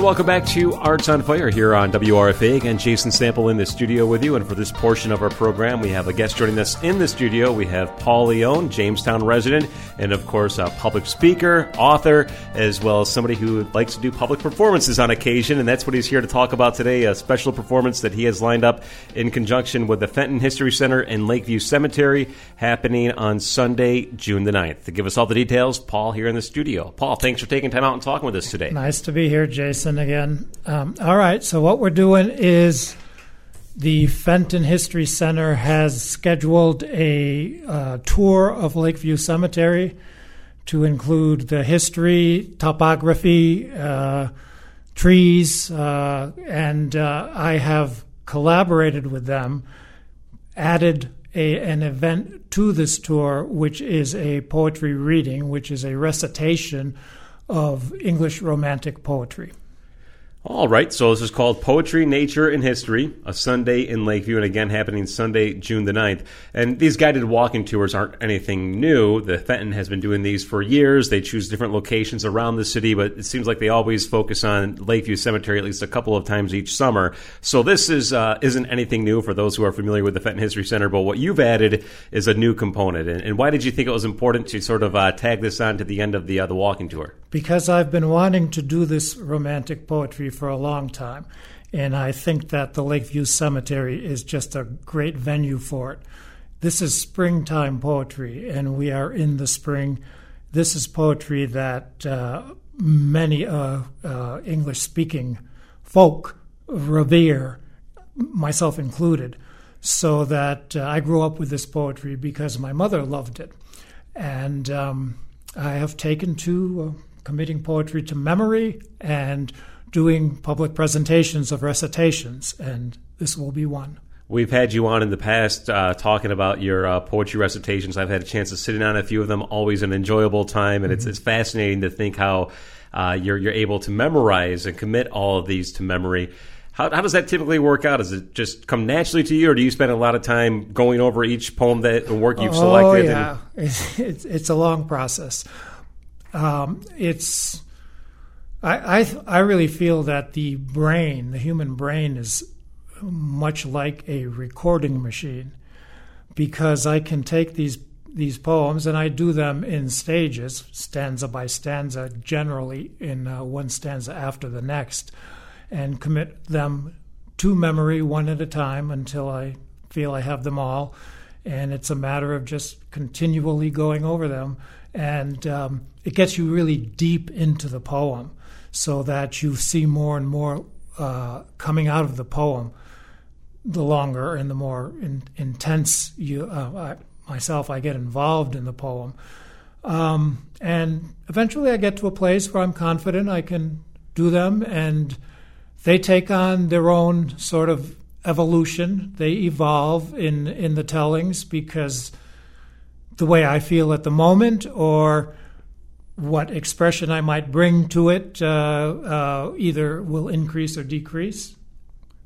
and welcome back to Arts on Fire here on WRFA. Again, Jason Sample in the studio with you. And for this portion of our program, we have a guest joining us in the studio. We have Paul Leone, Jamestown resident, and of course, a public speaker, author, as well as somebody who likes to do public performances on occasion. And that's what he's here to talk about today a special performance that he has lined up in conjunction with the Fenton History Center and Lakeview Cemetery happening on Sunday, June the 9th. To give us all the details, Paul here in the studio. Paul, thanks for taking time out and talking with us today. Nice to be here, Jason again. Um, all right, so what we're doing is the Fenton History Center has scheduled a uh, tour of Lakeview Cemetery to include the history, topography, uh, trees, uh, and uh, I have collaborated with them, added a, an event to this tour, which is a poetry reading, which is a recitation of English Romantic poetry. All right, so this is called Poetry, Nature, and History, a Sunday in Lakeview, and again happening Sunday, June the 9th. And these guided walking tours aren't anything new. The Fenton has been doing these for years. They choose different locations around the city, but it seems like they always focus on Lakeview Cemetery at least a couple of times each summer. So this is, uh, isn't anything new for those who are familiar with the Fenton History Center, but what you've added is a new component. And, and why did you think it was important to sort of uh, tag this on to the end of the, uh, the walking tour? Because I've been wanting to do this romantic poetry for a long time. And I think that the Lakeview Cemetery is just a great venue for it. This is springtime poetry, and we are in the spring. This is poetry that uh, many uh, uh, English speaking folk revere, myself included. So that uh, I grew up with this poetry because my mother loved it. And um, I have taken to uh, committing poetry to memory and doing public presentations of recitations, and this will be one. We've had you on in the past uh, talking about your uh, poetry recitations. I've had a chance to sit in on a few of them. Always an enjoyable time, and mm-hmm. it's, it's fascinating to think how uh, you're you're able to memorize and commit all of these to memory. How, how, does that typically work out? Does it just come naturally to you, or do you spend a lot of time going over each poem that and work you've selected? Oh yeah, and... it's, it's, it's a long process. Um, it's I, I I really feel that the brain, the human brain, is much like a recording machine because I can take these these poems and I do them in stages, stanza by stanza, generally in uh, one stanza after the next, and commit them to memory one at a time until I feel I have them all. And it's a matter of just continually going over them. And um, it gets you really deep into the poem so that you see more and more uh, coming out of the poem the longer and the more in, intense you uh, I, myself I get involved in the poem. Um, and eventually I get to a place where I'm confident I can do them and they take on their own sort of evolution they evolve in in the tellings because the way I feel at the moment or what expression I might bring to it uh, uh, either will increase or decrease.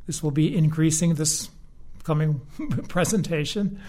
This will be increasing this coming presentation.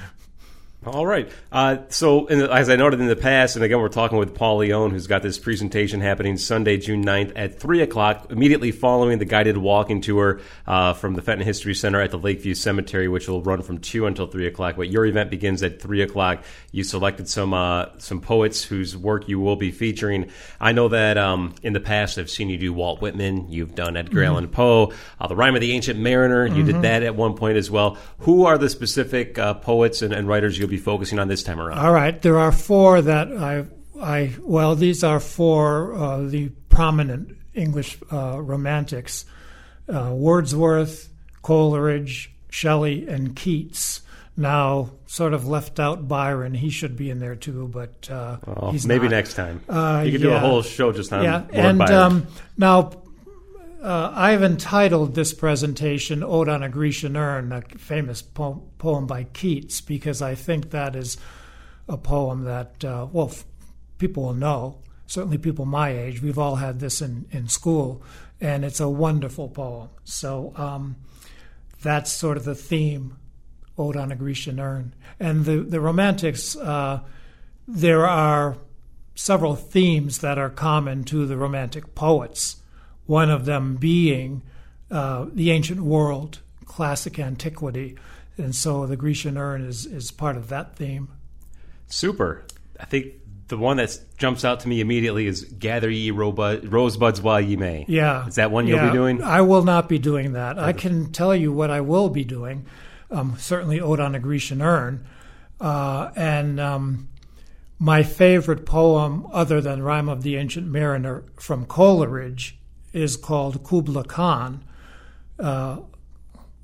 All right. Uh, so, the, as I noted in the past, and again, we're talking with Paul Leone, who's got this presentation happening Sunday, June 9th at 3 o'clock, immediately following the guided walking tour uh, from the Fenton History Center at the Lakeview Cemetery, which will run from 2 until 3 o'clock. But your event begins at 3 o'clock. You selected some uh, some poets whose work you will be featuring. I know that um, in the past, I've seen you do Walt Whitman, you've done Edgar mm-hmm. Allan Poe, uh, The Rime of the Ancient Mariner, you mm-hmm. did that at one point as well. Who are the specific uh, poets and, and writers you'll be be focusing on this time around? All right, there are four that I, I well, these are four uh, the prominent English uh, romantics: uh, Wordsworth, Coleridge, Shelley, and Keats. Now, sort of left out Byron. He should be in there too, but uh, he's maybe not. next time. Uh, you could yeah. do a whole show just on yeah. Lord and um, now uh, I've entitled this presentation Ode on a Grecian Urn, a famous po- poem by Keats, because I think that is a poem that, uh, well, f- people will know. Certainly, people my age, we've all had this in, in school, and it's a wonderful poem. So um, that's sort of the theme Ode on a Grecian Urn. And the, the Romantics, uh, there are several themes that are common to the Romantic poets one of them being uh, the ancient world, classic antiquity. And so the Grecian urn is, is part of that theme. Super. I think the one that jumps out to me immediately is "Gather ye rosebuds while ye may." Yeah, is that one you'll yeah. be doing? I will not be doing that. I can tell you what I will be doing. Um, certainly, "Ode on a Grecian Urn," uh, and um, my favorite poem, other than "Rime of the Ancient Mariner" from Coleridge, is called "Kubla Khan." Uh,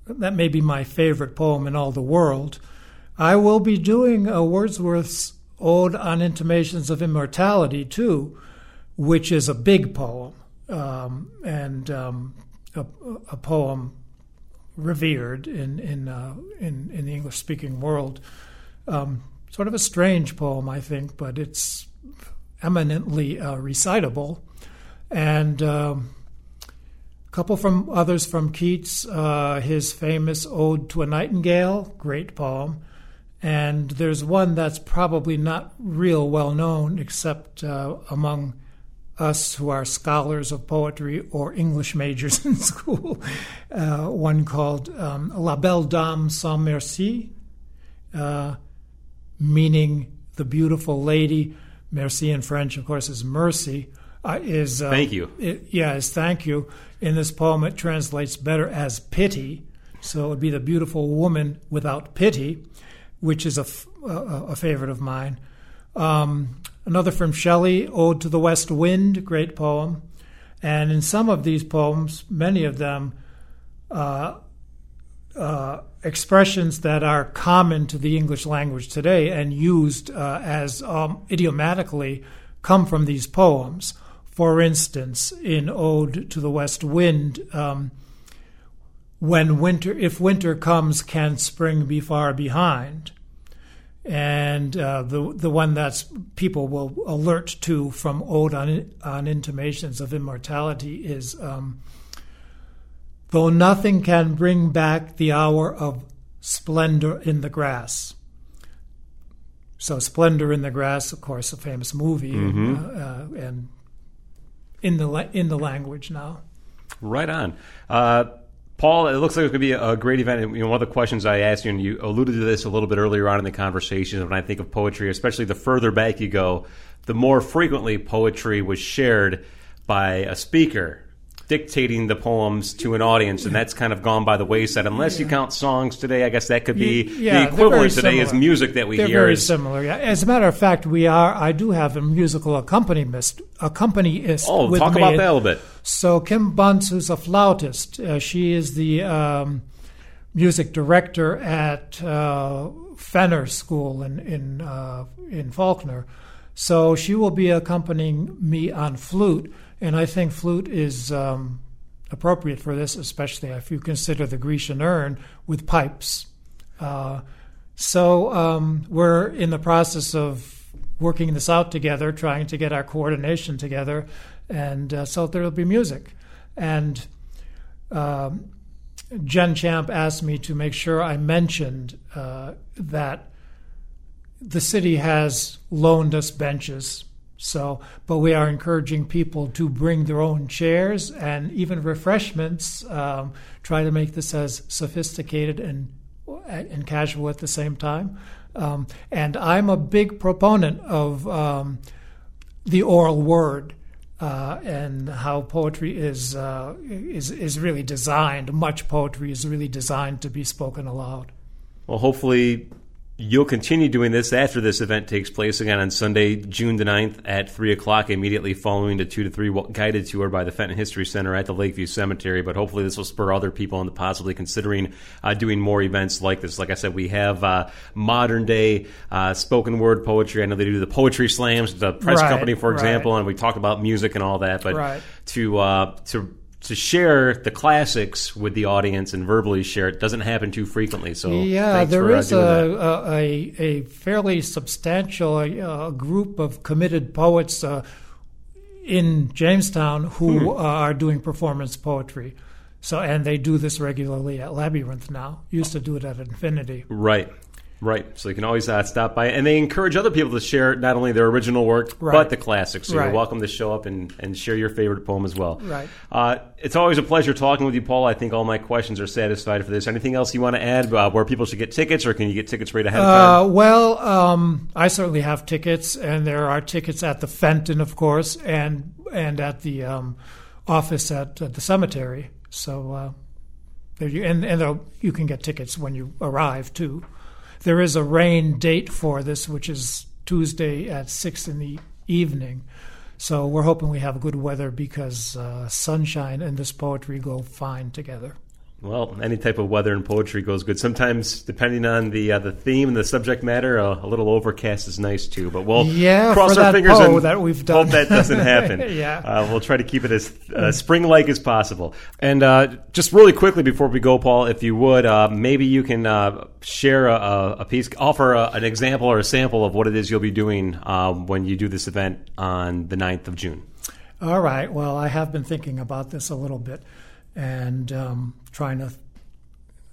that may be my favorite poem in all the world. I will be doing a Wordsworth's Ode on Intimations of Immortality, too, which is a big poem um, and um, a, a, poem revered in in uh, in, in, the English speaking world. Um, sort of a strange poem, I think, but it's eminently uh, recitable. And um, couple from others from Keats, uh, his famous Ode to a Nightingale, great poem. And there's one that's probably not real well known except uh, among us who are scholars of poetry or English majors in school. Uh, one called um, La Belle Dame sans Merci, uh, meaning the beautiful lady. Merci in French, of course, is mercy. Uh, is uh, thank you. It, yeah, is thank you. In this poem, it translates better as pity. So it would be the beautiful woman without pity which is a, a, a favorite of mine. Um, another from Shelley, Ode to the West Wind, great poem. And in some of these poems, many of them, uh, uh, expressions that are common to the English language today and used uh, as um, idiomatically come from these poems. For instance, in Ode to the West Wind, um, when winter, if winter comes, can spring be far behind? And uh, the the one that people will alert to from Ode on, on Intimations of Immortality is um, though nothing can bring back the hour of splendor in the grass. So, Splendor in the Grass, of course, a famous movie, mm-hmm. uh, uh, and in the in the language now. Right on. Uh, Paul, it looks like it's going to be a great event. You know, one of the questions I asked you, and you alluded to this a little bit earlier on in the conversation, when I think of poetry, especially the further back you go, the more frequently poetry was shared by a speaker dictating the poems to an audience, and that's kind of gone by the wayside. Unless yeah. you count songs today, I guess that could be yeah, the equivalent today similar. is music that we they're hear. Very is, similar. Yeah. As a matter of fact, we are. I do have a musical accompanist. Accompanist. Oh, talk me. about that a little bit. So Kim Bunce, who's a flautist, uh, she is the um, music director at uh, Fenner School in in uh, in Falconer. So she will be accompanying me on flute and I think flute is um, appropriate for this, especially if you consider the Grecian urn with pipes. Uh, so um, we're in the process of working this out together, trying to get our coordination together, and uh, so there'll be music. And um, Jen Champ asked me to make sure I mentioned uh, that the city has loaned us benches so, but we are encouraging people to bring their own chairs and even refreshments. Um, try to make this as sophisticated and and casual at the same time. Um, and I'm a big proponent of um, the oral word. Uh, and how poetry is uh, is is really designed. Much poetry is really designed to be spoken aloud. Well, hopefully, You'll continue doing this after this event takes place again on Sunday, June the 9th at 3 o'clock, immediately following the 2 to 3 guided tour by the Fenton History Center at the Lakeview Cemetery. But hopefully, this will spur other people into possibly considering uh, doing more events like this. Like I said, we have uh, modern day uh, spoken word poetry. I know they do the poetry slams, the press right, company, for right. example, and we talk about music and all that. But right. to, uh, to to share the classics with the audience and verbally share it doesn't happen too frequently. So yeah, there for, uh, is uh, a, a, a fairly substantial uh, group of committed poets uh, in Jamestown who hmm. are doing performance poetry. So and they do this regularly at Labyrinth now. Used to do it at Infinity. Right. Right. So you can always uh, stop by. And they encourage other people to share not only their original work, Right. but the classics. So Right. you're welcome to show up and, and share your favorite poem as well. Right. Uh, it's always a pleasure talking with you, Paul. I think all my questions are satisfied for this. Anything else you want to add uh, where people should get tickets, or can you get tickets right ahead of time? Uh, well, um, I certainly have tickets, and there are tickets at the Fenton, of course, and and at the um, office at, at the cemetery. So, uh, there you, and and you can get tickets when you arrive too. There is a rain date for this, which is Tuesday at six in the evening. So we're hoping we have good weather because uh, sunshine and this poetry go fine together. Well, any type of weather and poetry goes good. Sometimes, depending on the uh, the theme and the subject matter, uh, a little overcast is nice too. But we'll Yeah, cross our fingers and that we've done. hope that doesn't happen. Yeah. uh, we'll try to keep it as uh, spring-like as possible. And uh, just really quickly before we go, Paul, if you would, uh, maybe you can uh, share a, a a piece, offer a, an example or a sample of what it is you'll be doing um, when you do this event on the 9th of June. All right. Well, I have been thinking about this a little bit, and um, trying to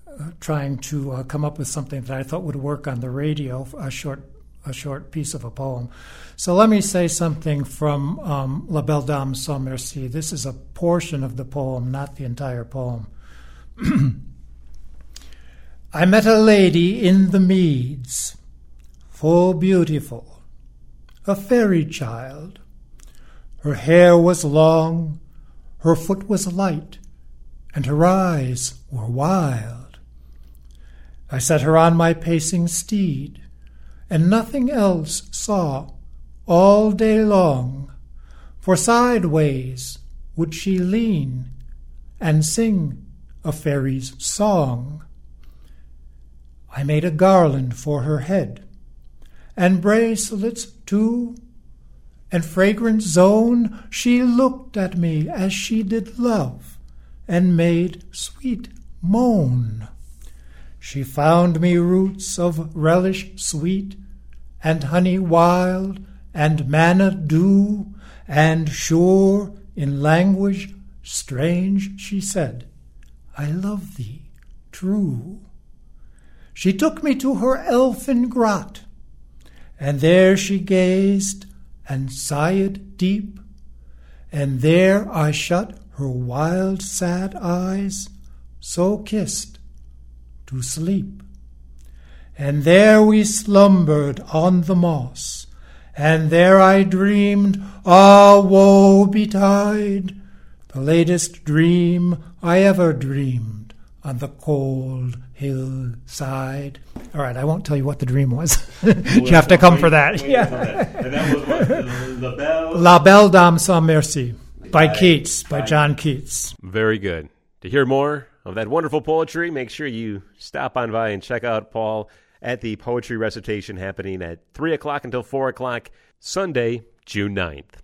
uh, trying to uh, come up with something that I thought would work on the radio. A short a short piece of a poem. So let me say something from um, La Belle Dame sans merci. This is a portion of the poem, not the entire poem. I met a lady in the meads, full beautiful, a fairy child. Her hair was long, her foot was light, and her eyes were wild. I set her on my pacing steed, and nothing else saw all day long, for sideways would she lean and sing a fairy's song. I made a garland for her head, and bracelets too, and fragrant zone she looked at me as she did love, and made sweet moan. She found me roots of relish sweet, and honey wild, and manna dew, and sure in language strange she said, I love thee true. She took me to her elfin grot, and there she gazed and sighed deep, and there I shut her wild sad eyes, so kissed to sleep. And there we slumbered on the moss, and there I dreamed, ah, woe betide, the latest dream I ever dreamed on the cold hillside. All right, I won't tell you what the dream was. you have to come for that. Yeah. And that was what? La Belle? La Belle Dame sans merci by By- Keats, by by- John Keats. Very good. To hear more of that wonderful poetry, make sure you stop on by and check out Paul at the poetry recitation happening at 3 o'clock until 4 o'clock, Sunday, June 9th.